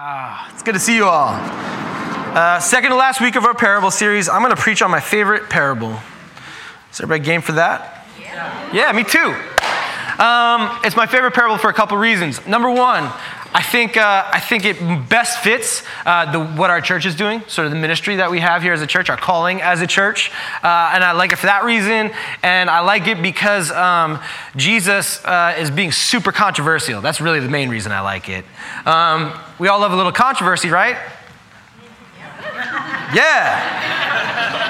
Ah, it's good to see you all. Uh, second to last week of our parable series, I'm going to preach on my favorite parable. Is everybody game for that? Yeah, yeah me too. Um, it's my favorite parable for a couple reasons. Number one, I think, uh, I think it best fits uh, the, what our church is doing, sort of the ministry that we have here as a church, our calling as a church. Uh, and I like it for that reason. And I like it because um, Jesus uh, is being super controversial. That's really the main reason I like it. Um, we all love a little controversy, right? Yeah.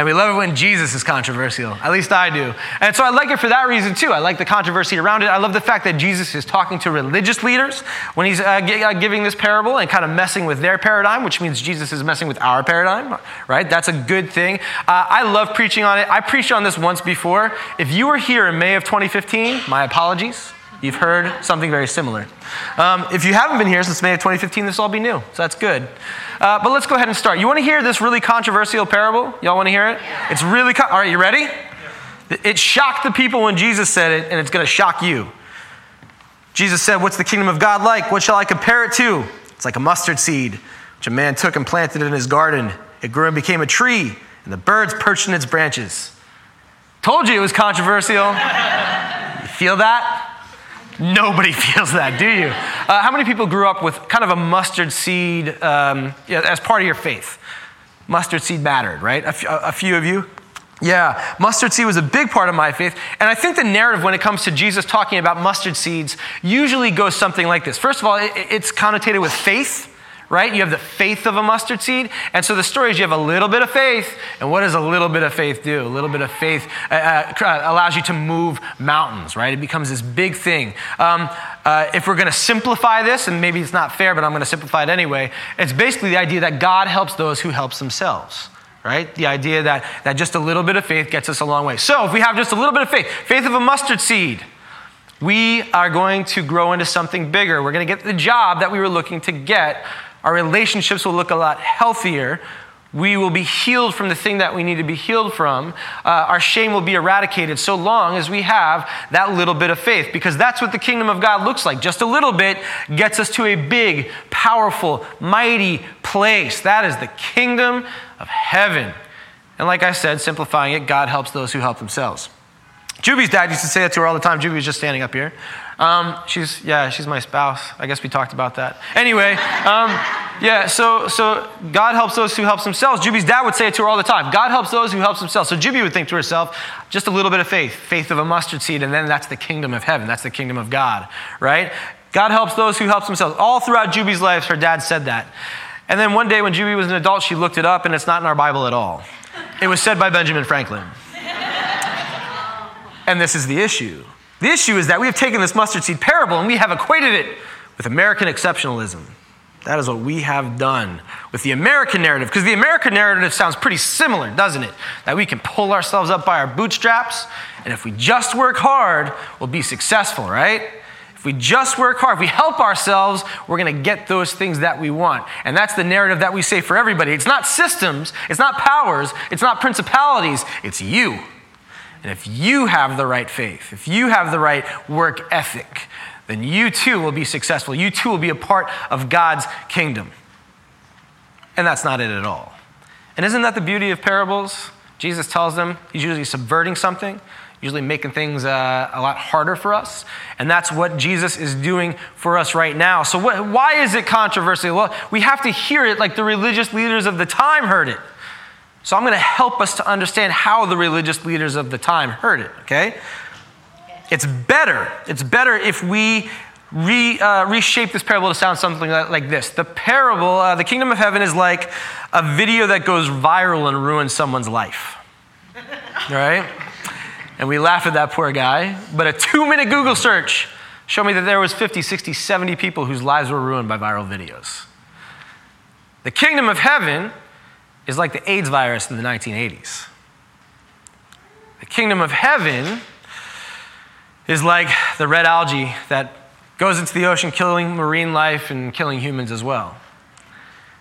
And we love it when Jesus is controversial. At least I do. And so I like it for that reason too. I like the controversy around it. I love the fact that Jesus is talking to religious leaders when he's uh, g- uh, giving this parable and kind of messing with their paradigm, which means Jesus is messing with our paradigm, right? That's a good thing. Uh, I love preaching on it. I preached on this once before. If you were here in May of 2015, my apologies. You've heard something very similar. Um, if you haven't been here since May of 2015, this will all be new, so that's good. Uh, but let's go ahead and start. You want to hear this really controversial parable? Y'all want to hear it? Yeah. It's really, con- all right, you ready? Yeah. It shocked the people when Jesus said it, and it's going to shock you. Jesus said, What's the kingdom of God like? What shall I compare it to? It's like a mustard seed, which a man took and planted in his garden. It grew and became a tree, and the birds perched in its branches. Told you it was controversial. you feel that? Nobody feels that, do you? Uh, how many people grew up with kind of a mustard seed um, as part of your faith? Mustard seed mattered, right? A, f- a few of you? Yeah, mustard seed was a big part of my faith. And I think the narrative when it comes to Jesus talking about mustard seeds usually goes something like this. First of all, it's connotated with faith right? You have the faith of a mustard seed. And so the story is you have a little bit of faith. And what does a little bit of faith do? A little bit of faith uh, uh, allows you to move mountains, right? It becomes this big thing. Um, uh, if we're going to simplify this, and maybe it's not fair, but I'm going to simplify it anyway, it's basically the idea that God helps those who helps themselves right? The idea that, that just a little bit of faith gets us a long way. So, if we have just a little bit of faith, faith of a mustard seed, we are going to grow into something bigger. We're going to get the job that we were looking to get our relationships will look a lot healthier. We will be healed from the thing that we need to be healed from. Uh, our shame will be eradicated so long as we have that little bit of faith, because that's what the kingdom of God looks like. Just a little bit gets us to a big, powerful, mighty place. That is the kingdom of heaven. And like I said, simplifying it, God helps those who help themselves. Juby's dad used to say that to her all the time. Juby was just standing up here. Um, she's, yeah, she's my spouse. I guess we talked about that. Anyway, um, yeah, so, so God helps those who helps themselves. Juby's dad would say it to her all the time. God helps those who helps themselves. So Juby would think to herself, just a little bit of faith, faith of a mustard seed, and then that's the kingdom of heaven. That's the kingdom of God, right? God helps those who helps themselves. All throughout Juby's life, her dad said that. And then one day when Juby was an adult, she looked it up, and it's not in our Bible at all. It was said by Benjamin Franklin. And this is the issue. The issue is that we have taken this mustard seed parable and we have equated it with American exceptionalism. That is what we have done with the American narrative, because the American narrative sounds pretty similar, doesn't it? That we can pull ourselves up by our bootstraps, and if we just work hard, we'll be successful, right? If we just work hard, if we help ourselves, we're going to get those things that we want. And that's the narrative that we say for everybody. It's not systems, it's not powers, it's not principalities, it's you. And if you have the right faith, if you have the right work ethic, then you too will be successful. You too will be a part of God's kingdom. And that's not it at all. And isn't that the beauty of parables? Jesus tells them he's usually subverting something, usually making things uh, a lot harder for us. And that's what Jesus is doing for us right now. So, why is it controversial? Well, we have to hear it like the religious leaders of the time heard it. So I'm going to help us to understand how the religious leaders of the time heard it, okay? It's better. It's better if we re, uh, reshape this parable to sound something like this. The parable, uh, the kingdom of heaven, is like a video that goes viral and ruins someone's life, right? And we laugh at that poor guy, but a two minute Google search showed me that there was 50, 60, 70 people whose lives were ruined by viral videos. The kingdom of heaven is like the AIDS virus in the 1980s. The kingdom of heaven is like the red algae that goes into the ocean, killing marine life and killing humans as well.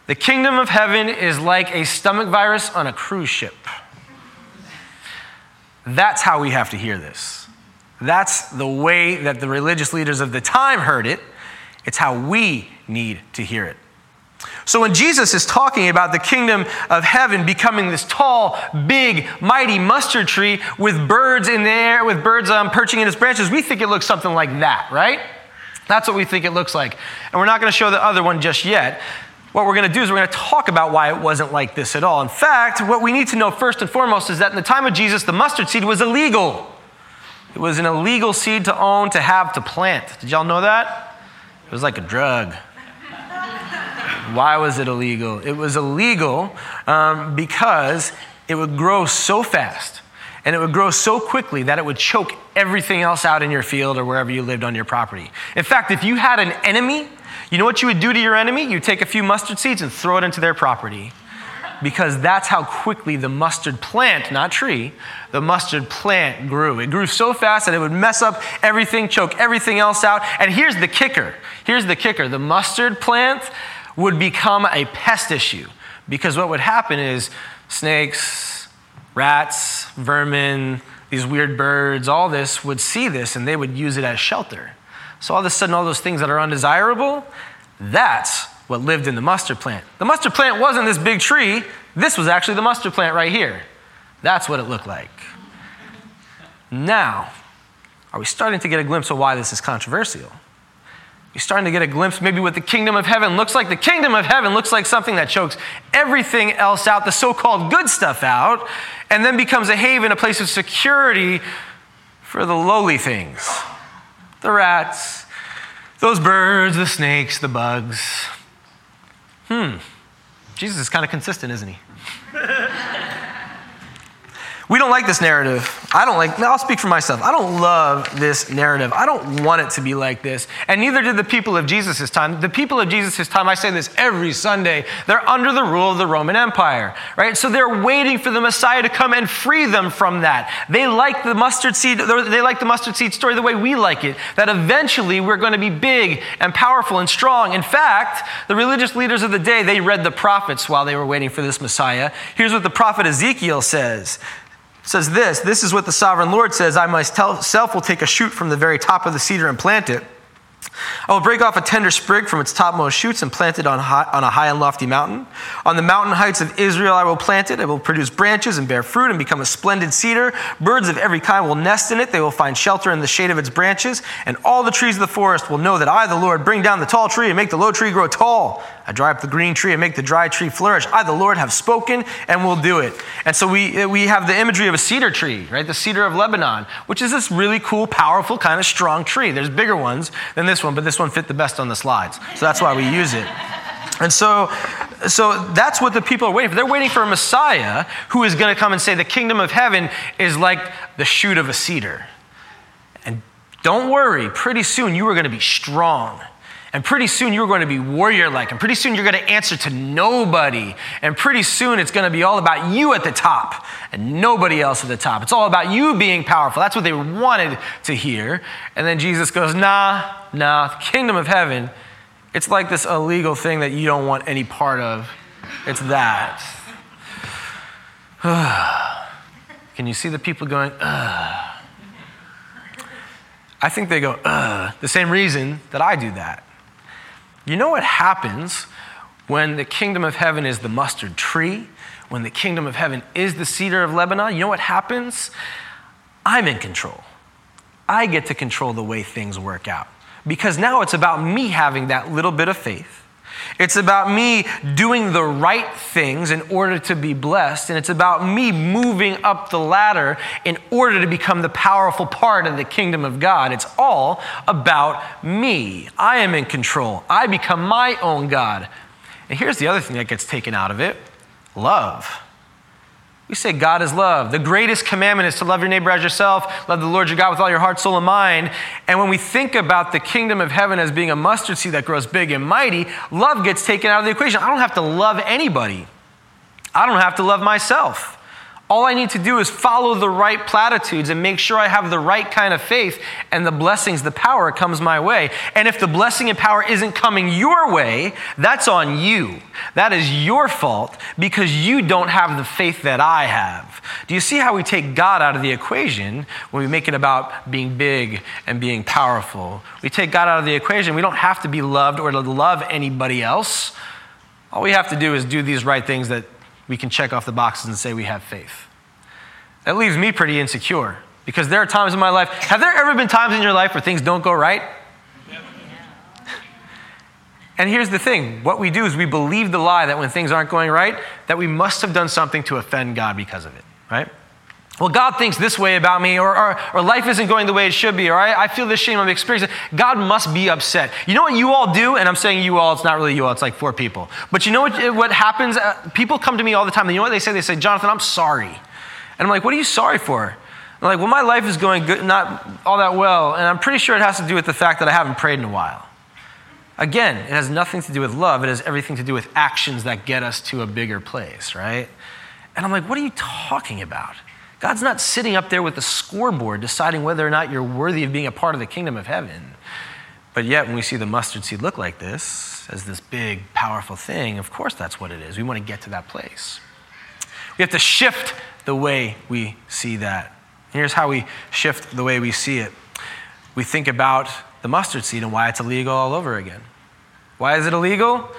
The kingdom of heaven is like a stomach virus on a cruise ship. That's how we have to hear this. That's the way that the religious leaders of the time heard it. it's how we need to hear it. So when Jesus is talking about the kingdom of heaven becoming this tall, big, mighty mustard tree with birds in the air, with birds um, perching in its branches, we think it looks something like that, right? That's what we think it looks like. And we're not going to show the other one just yet. What we're going to do is we're going to talk about why it wasn't like this at all. In fact, what we need to know first and foremost is that in the time of Jesus, the mustard seed was illegal. It was an illegal seed to own, to have, to plant. Did y'all know that? It was like a drug. Why was it illegal? It was illegal um, because it would grow so fast and it would grow so quickly that it would choke everything else out in your field or wherever you lived on your property. In fact, if you had an enemy, you know what you would do to your enemy? You'd take a few mustard seeds and throw it into their property. Because that's how quickly the mustard plant, not tree, the mustard plant grew. It grew so fast that it would mess up everything, choke everything else out. And here's the kicker. Here's the kicker. The mustard plant would become a pest issue because what would happen is snakes, rats, vermin, these weird birds, all this would see this and they would use it as shelter. So all of a sudden, all those things that are undesirable, that's what lived in the mustard plant. The mustard plant wasn't this big tree, this was actually the mustard plant right here. That's what it looked like. Now, are we starting to get a glimpse of why this is controversial? You're starting to get a glimpse maybe what the kingdom of heaven looks like. The kingdom of heaven looks like something that chokes everything else out, the so called good stuff out, and then becomes a haven, a place of security for the lowly things the rats, those birds, the snakes, the bugs. Hmm. Jesus is kind of consistent, isn't he? We don't like this narrative. I don't like, I'll speak for myself. I don't love this narrative. I don't want it to be like this. And neither did the people of Jesus' time. The people of Jesus' time, I say this every Sunday, they're under the rule of the Roman Empire, right? So they're waiting for the Messiah to come and free them from that. They like the mustard seed, they like the mustard seed story the way we like it, that eventually we're going to be big and powerful and strong. In fact, the religious leaders of the day, they read the prophets while they were waiting for this Messiah. Here's what the prophet Ezekiel says says this this is what the sovereign Lord says I myself will take a shoot from the very top of the cedar and plant it. I will break off a tender sprig from its topmost shoots and plant it on, high, on a high and lofty mountain. On the mountain heights of Israel I will plant it. It will produce branches and bear fruit and become a splendid cedar. Birds of every kind will nest in it. They will find shelter in the shade of its branches. And all the trees of the forest will know that I, the Lord, bring down the tall tree and make the low tree grow tall. I dry up the green tree and make the dry tree flourish. I, the Lord, have spoken and will do it. And so we, uh, we have the imagery of a cedar tree, right? The cedar of Lebanon, which is this really cool, powerful, kind of strong tree. There's bigger ones than this one, but this one fit the best on the slides. So that's why we use it. And so, so that's what the people are waiting for. They're waiting for a Messiah who is going to come and say, The kingdom of heaven is like the shoot of a cedar. And don't worry, pretty soon you are going to be strong. And pretty soon you're going to be warrior like. And pretty soon you're going to answer to nobody. And pretty soon it's going to be all about you at the top and nobody else at the top. It's all about you being powerful. That's what they wanted to hear. And then Jesus goes, nah, nah, the kingdom of heaven, it's like this illegal thing that you don't want any part of. It's that. Can you see the people going, Ugh. I think they go, Ugh, the same reason that I do that. You know what happens when the kingdom of heaven is the mustard tree? When the kingdom of heaven is the cedar of Lebanon? You know what happens? I'm in control. I get to control the way things work out. Because now it's about me having that little bit of faith it's about me doing the right things in order to be blessed. And it's about me moving up the ladder in order to become the powerful part of the kingdom of God. It's all about me. I am in control. I become my own God. And here's the other thing that gets taken out of it love. We say God is love. The greatest commandment is to love your neighbor as yourself, love the Lord your God with all your heart, soul, and mind. And when we think about the kingdom of heaven as being a mustard seed that grows big and mighty, love gets taken out of the equation. I don't have to love anybody, I don't have to love myself. All I need to do is follow the right platitudes and make sure I have the right kind of faith, and the blessings, the power comes my way. And if the blessing and power isn't coming your way, that's on you. That is your fault because you don't have the faith that I have. Do you see how we take God out of the equation when we make it about being big and being powerful? We take God out of the equation. We don't have to be loved or to love anybody else. All we have to do is do these right things that we can check off the boxes and say we have faith. That leaves me pretty insecure because there are times in my life. Have there ever been times in your life where things don't go right? And here's the thing what we do is we believe the lie that when things aren't going right, that we must have done something to offend God because of it, right? Well, God thinks this way about me, or, or, or life isn't going the way it should be, or I, I feel this shame I'm experiencing. God must be upset. You know what you all do? And I'm saying you all, it's not really you all, it's like four people. But you know what, what happens? Uh, people come to me all the time, and you know what they say? They say, Jonathan, I'm sorry. And I'm like, what are you sorry for? I'm like, well, my life is going good, not all that well, and I'm pretty sure it has to do with the fact that I haven't prayed in a while. Again, it has nothing to do with love, it has everything to do with actions that get us to a bigger place, right? And I'm like, what are you talking about? God's not sitting up there with a scoreboard deciding whether or not you're worthy of being a part of the kingdom of heaven. But yet, when we see the mustard seed look like this, as this big, powerful thing, of course that's what it is. We want to get to that place. We have to shift the way we see that. Here's how we shift the way we see it we think about the mustard seed and why it's illegal all over again. Why is it illegal?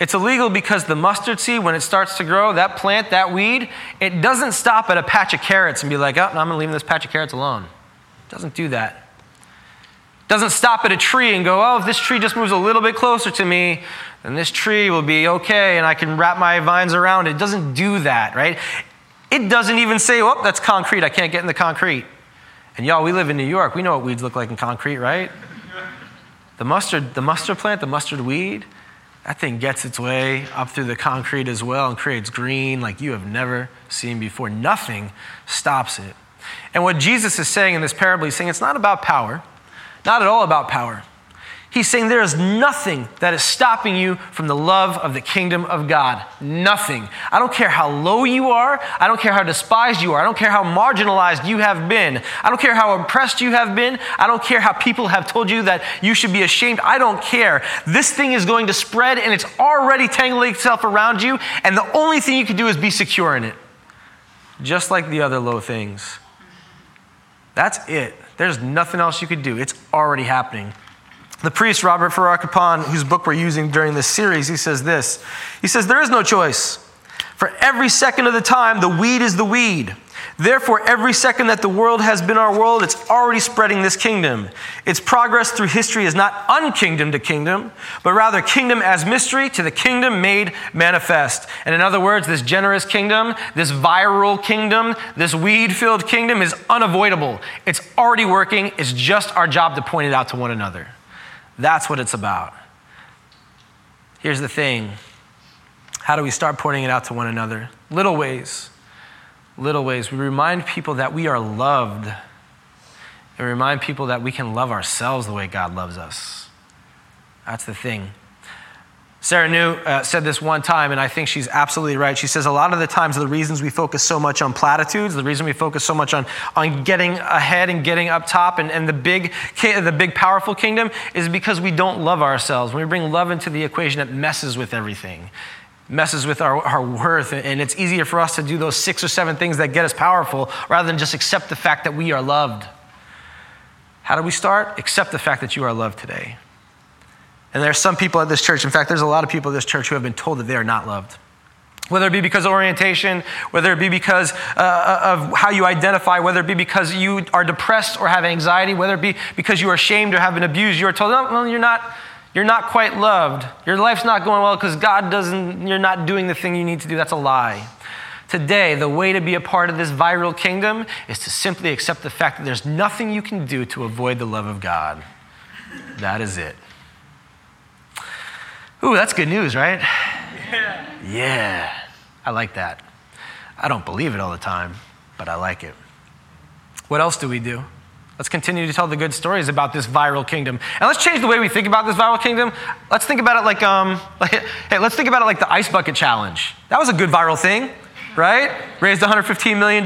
It's illegal because the mustard seed, when it starts to grow, that plant, that weed, it doesn't stop at a patch of carrots and be like, oh, no, I'm going to leave this patch of carrots alone. It doesn't do that. It doesn't stop at a tree and go, oh, if this tree just moves a little bit closer to me, then this tree will be okay and I can wrap my vines around it. It doesn't do that, right? It doesn't even say, oh, that's concrete. I can't get in the concrete. And y'all, we live in New York. We know what weeds look like in concrete, right? The mustard, the mustard plant, the mustard weed, that thing gets its way up through the concrete as well and creates green like you have never seen before. Nothing stops it. And what Jesus is saying in this parable, he's saying it's not about power, not at all about power. He's saying there is nothing that is stopping you from the love of the kingdom of God. Nothing. I don't care how low you are. I don't care how despised you are. I don't care how marginalized you have been. I don't care how oppressed you have been. I don't care how people have told you that you should be ashamed. I don't care. This thing is going to spread and it's already tangling itself around you. And the only thing you can do is be secure in it, just like the other low things. That's it. There's nothing else you could do. It's already happening. The priest, Robert Farrar Capon, whose book we're using during this series, he says this. He says, There is no choice. For every second of the time, the weed is the weed. Therefore, every second that the world has been our world, it's already spreading this kingdom. Its progress through history is not unkingdom to kingdom, but rather kingdom as mystery to the kingdom made manifest. And in other words, this generous kingdom, this viral kingdom, this weed filled kingdom is unavoidable. It's already working. It's just our job to point it out to one another. That's what it's about. Here's the thing how do we start pointing it out to one another? Little ways. Little ways. We remind people that we are loved. And remind people that we can love ourselves the way God loves us. That's the thing. Sarah New uh, said this one time, and I think she's absolutely right. She says a lot of the times the reasons we focus so much on platitudes, the reason we focus so much on, on getting ahead and getting up top and, and the, big, the big powerful kingdom is because we don't love ourselves. When we bring love into the equation, it messes with everything messes with our, our worth, and it's easier for us to do those six or seven things that get us powerful rather than just accept the fact that we are loved. How do we start? Accept the fact that you are loved today. And there are some people at this church, in fact, there's a lot of people at this church who have been told that they are not loved. Whether it be because of orientation, whether it be because uh, of how you identify, whether it be because you are depressed or have anxiety, whether it be because you are ashamed or have been abused, you are told, well, you're not, you're not quite loved. Your life's not going well because God doesn't, you're not doing the thing you need to do. That's a lie. Today, the way to be a part of this viral kingdom is to simply accept the fact that there's nothing you can do to avoid the love of God. That is it. Ooh, that's good news, right? Yeah. Yeah. I like that. I don't believe it all the time, but I like it. What else do we do? Let's continue to tell the good stories about this viral kingdom. And let's change the way we think about this viral kingdom. Let's think about it like, um, like hey, let's think about it like the ice bucket challenge. That was a good viral thing. right? Raised $115 million,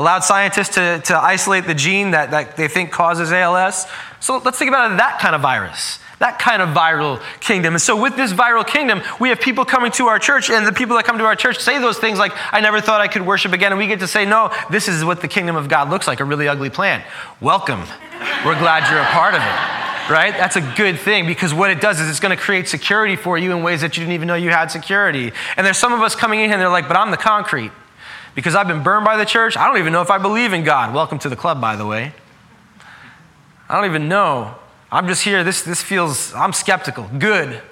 allowed scientists to, to isolate the gene that, that they think causes ALS. So let's think about that kind of virus that kind of viral kingdom. And so, with this viral kingdom, we have people coming to our church, and the people that come to our church say those things like, I never thought I could worship again. And we get to say, No, this is what the kingdom of God looks like a really ugly plant. Welcome. We're glad you're a part of it. Right? That's a good thing because what it does is it's going to create security for you in ways that you didn't even know you had security. And there's some of us coming in here and they're like, but I'm the concrete because I've been burned by the church. I don't even know if I believe in God. Welcome to the club, by the way. I don't even know. I'm just here. This, this feels, I'm skeptical. Good.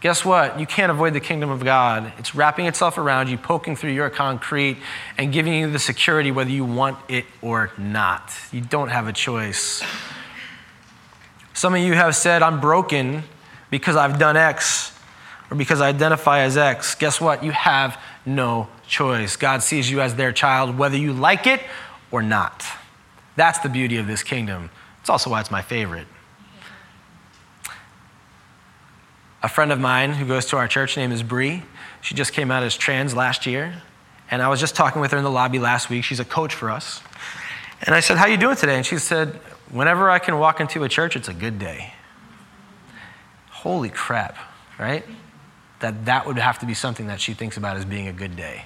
Guess what? You can't avoid the kingdom of God. It's wrapping itself around you, poking through your concrete, and giving you the security whether you want it or not. You don't have a choice. Some of you have said, I'm broken because I've done X or because I identify as X. Guess what? You have no choice. God sees you as their child, whether you like it or not. That's the beauty of this kingdom. It's also why it's my favorite. A friend of mine who goes to our church, name is Bree. She just came out as trans last year. And I was just talking with her in the lobby last week. She's a coach for us. And I said, How you doing today? And she said, Whenever I can walk into a church, it's a good day. Holy crap, right? That that would have to be something that she thinks about as being a good day.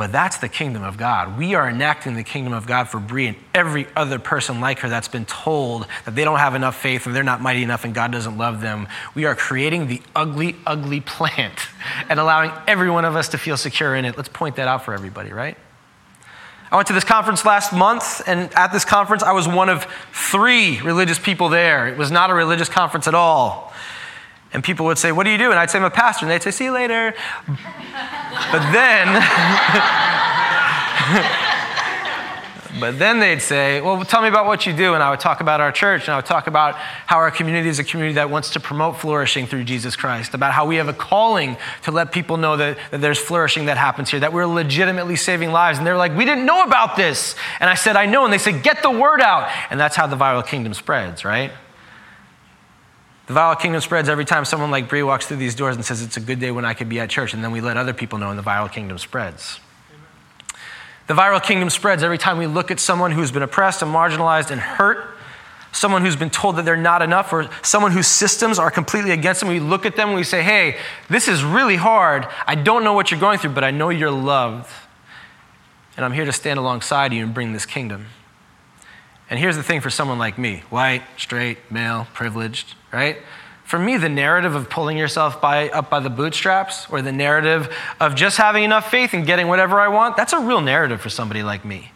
But that's the kingdom of God. We are enacting the kingdom of God for Bree and every other person like her that's been told that they don't have enough faith and they're not mighty enough and God doesn't love them. We are creating the ugly, ugly plant and allowing every one of us to feel secure in it. Let's point that out for everybody, right? I went to this conference last month, and at this conference, I was one of three religious people there. It was not a religious conference at all. And people would say, What do you do? And I'd say, I'm a pastor. And they'd say, See you later. but then, but then they'd say, Well, tell me about what you do. And I would talk about our church, and I would talk about how our community is a community that wants to promote flourishing through Jesus Christ, about how we have a calling to let people know that, that there's flourishing that happens here, that we're legitimately saving lives. And they're like, We didn't know about this. And I said, I know. And they said, Get the word out. And that's how the viral kingdom spreads, right? The viral kingdom spreads every time someone like Bree walks through these doors and says, It's a good day when I could be at church. And then we let other people know, and the viral kingdom spreads. The viral kingdom spreads every time we look at someone who's been oppressed and marginalized and hurt, someone who's been told that they're not enough, or someone whose systems are completely against them. We look at them and we say, Hey, this is really hard. I don't know what you're going through, but I know you're loved. And I'm here to stand alongside you and bring this kingdom. And here's the thing for someone like me white, straight, male, privileged, right? For me, the narrative of pulling yourself by, up by the bootstraps or the narrative of just having enough faith and getting whatever I want, that's a real narrative for somebody like me.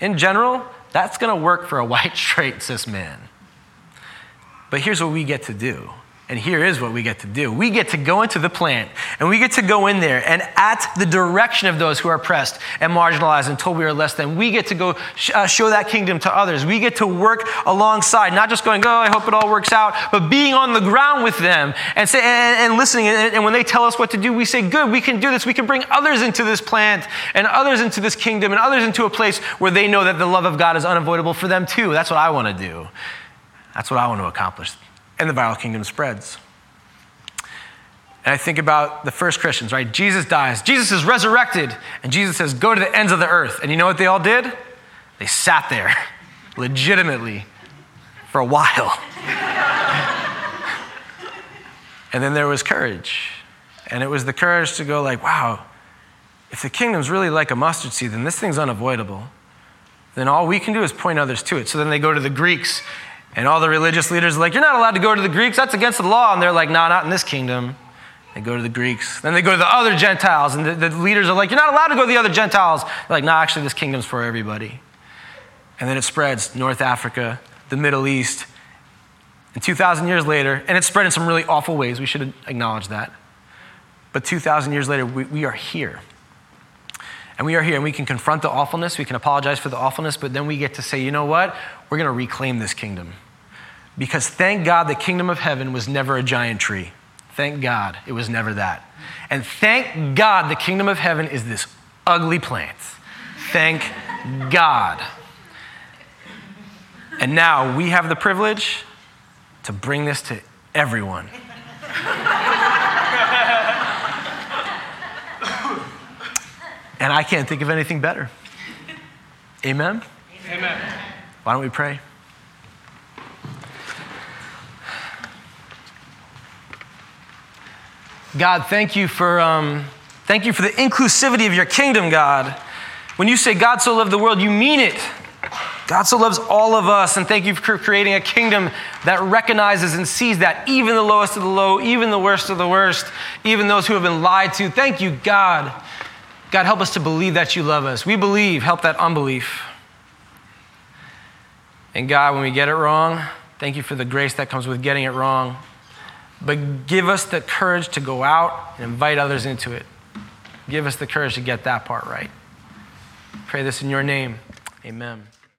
In general, that's going to work for a white, straight, cis man. But here's what we get to do and here is what we get to do we get to go into the plant and we get to go in there and at the direction of those who are oppressed and marginalized and told we are less than, we get to go sh- uh, show that kingdom to others. We get to work alongside, not just going, oh, I hope it all works out, but being on the ground with them and, say, and, and listening. And, and when they tell us what to do, we say, good, we can do this. We can bring others into this plant and others into this kingdom and others into a place where they know that the love of God is unavoidable for them too. That's what I want to do. That's what I want to accomplish and the viral kingdom spreads. And I think about the first Christians, right? Jesus dies, Jesus is resurrected, and Jesus says, Go to the ends of the earth. And you know what they all did? They sat there legitimately for a while. and then there was courage. And it was the courage to go like, wow, if the kingdom's really like a mustard seed, then this thing's unavoidable. Then all we can do is point others to it. So then they go to the Greeks and all the religious leaders are like, You're not allowed to go to the Greeks. That's against the law. And they're like, No, nah, not in this kingdom. They go to the Greeks. Then they go to the other Gentiles. And the, the leaders are like, You're not allowed to go to the other Gentiles. They're like, No, nah, actually, this kingdom's for everybody. And then it spreads North Africa, the Middle East. And 2,000 years later, and it's spread in some really awful ways. We should acknowledge that. But 2,000 years later, we, we are here. And we are here and we can confront the awfulness, we can apologize for the awfulness, but then we get to say, you know what? We're going to reclaim this kingdom. Because thank God the kingdom of heaven was never a giant tree. Thank God it was never that. And thank God the kingdom of heaven is this ugly plant. Thank God. And now we have the privilege to bring this to everyone. And I can't think of anything better. Amen? Amen. Why don't we pray? God, thank you for um, thank you for the inclusivity of your kingdom, God. When you say God so loved the world, you mean it. God so loves all of us, and thank you for creating a kingdom that recognizes and sees that even the lowest of the low, even the worst of the worst, even those who have been lied to. Thank you, God. God, help us to believe that you love us. We believe, help that unbelief. And God, when we get it wrong, thank you for the grace that comes with getting it wrong. But give us the courage to go out and invite others into it. Give us the courage to get that part right. Pray this in your name. Amen.